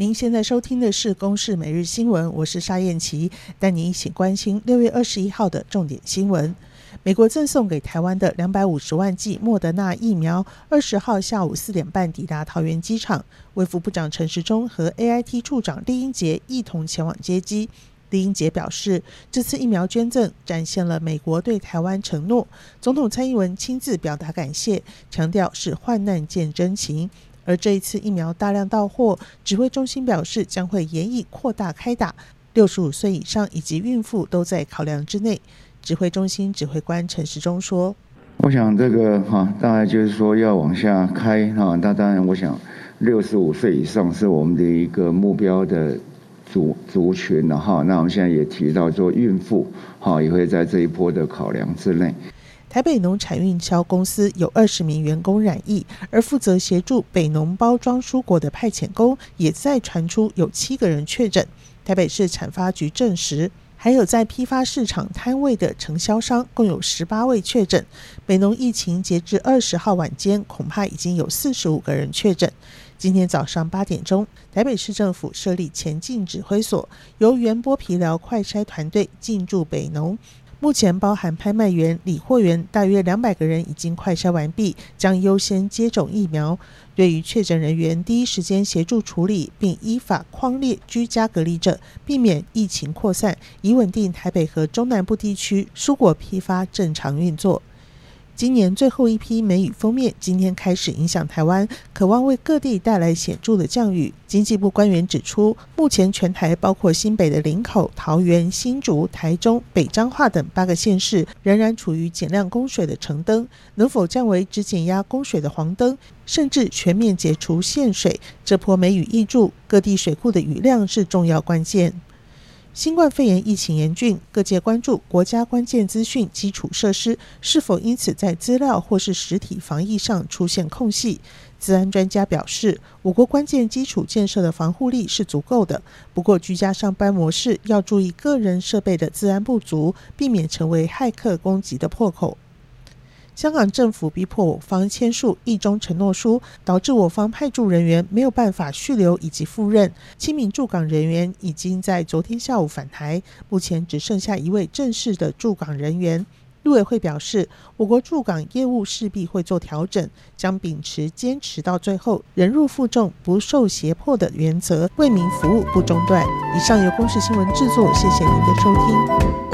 您现在收听的是《公视每日新闻》，我是沙燕琪，带您一起关心六月二十一号的重点新闻。美国赠送给台湾的两百五十万剂莫德纳疫苗，二十号下午四点半抵达桃园机场，卫福部长陈时中和 AIT 处长酈英杰一同前往接机。酈英杰表示，这次疫苗捐赠展现了美国对台湾承诺。总统蔡英文亲自表达感谢，强调是患难见真情。而这一次疫苗大量到货，指挥中心表示将会研议扩大开打，六十五岁以上以及孕妇都在考量之内。指挥中心指挥官陈时中说：“我想这个哈，大概就是说要往下开哈，那当然我想六十五岁以上是我们的一个目标的族族群了哈。那我们现在也提到说孕妇哈也会在这一波的考量之内。”台北农产运销公司有二十名员工染疫，而负责协助北农包装蔬果的派遣工也在传出有七个人确诊。台北市产发局证实，还有在批发市场摊位的承销商共有十八位确诊。北农疫情截至二十号晚间，恐怕已经有四十五个人确诊。今天早上八点钟，台北市政府设立前进指挥所，由原剥皮疗快筛团队进驻北农。目前包含拍卖员、理货员，大约两百个人已经快筛完毕，将优先接种疫苗。对于确诊人员，第一时间协助处理，并依法框列居家隔离者，避免疫情扩散，以稳定台北和中南部地区蔬果批发正常运作。今年最后一批梅雨锋面今天开始影响台湾，可望为各地带来显著的降雨。经济部官员指出，目前全台包括新北的林口、桃园、新竹、台中、北彰化等八个县市，仍然处于减量供水的橙灯，能否降为只减压供水的黄灯，甚至全面解除限水？这波梅雨挹注，各地水库的雨量是重要关键。新冠肺炎疫情严峻，各界关注国家关键资讯基础设施是否因此在资料或是实体防疫上出现空隙。治安专家表示，我国关键基础建设的防护力是足够的，不过居家上班模式要注意个人设备的资安不足，避免成为骇客攻击的破口。香港政府逼迫我方签署一中承诺书，导致我方派驻人员没有办法续留以及赴任。七名驻港人员已经在昨天下午返台，目前只剩下一位正式的驻港人员。陆委会表示，我国驻港业务势必会做调整，将秉持坚持到最后、忍辱负重、不受胁迫的原则，为民服务不中断。以上由公视新闻制作，谢谢您的收听。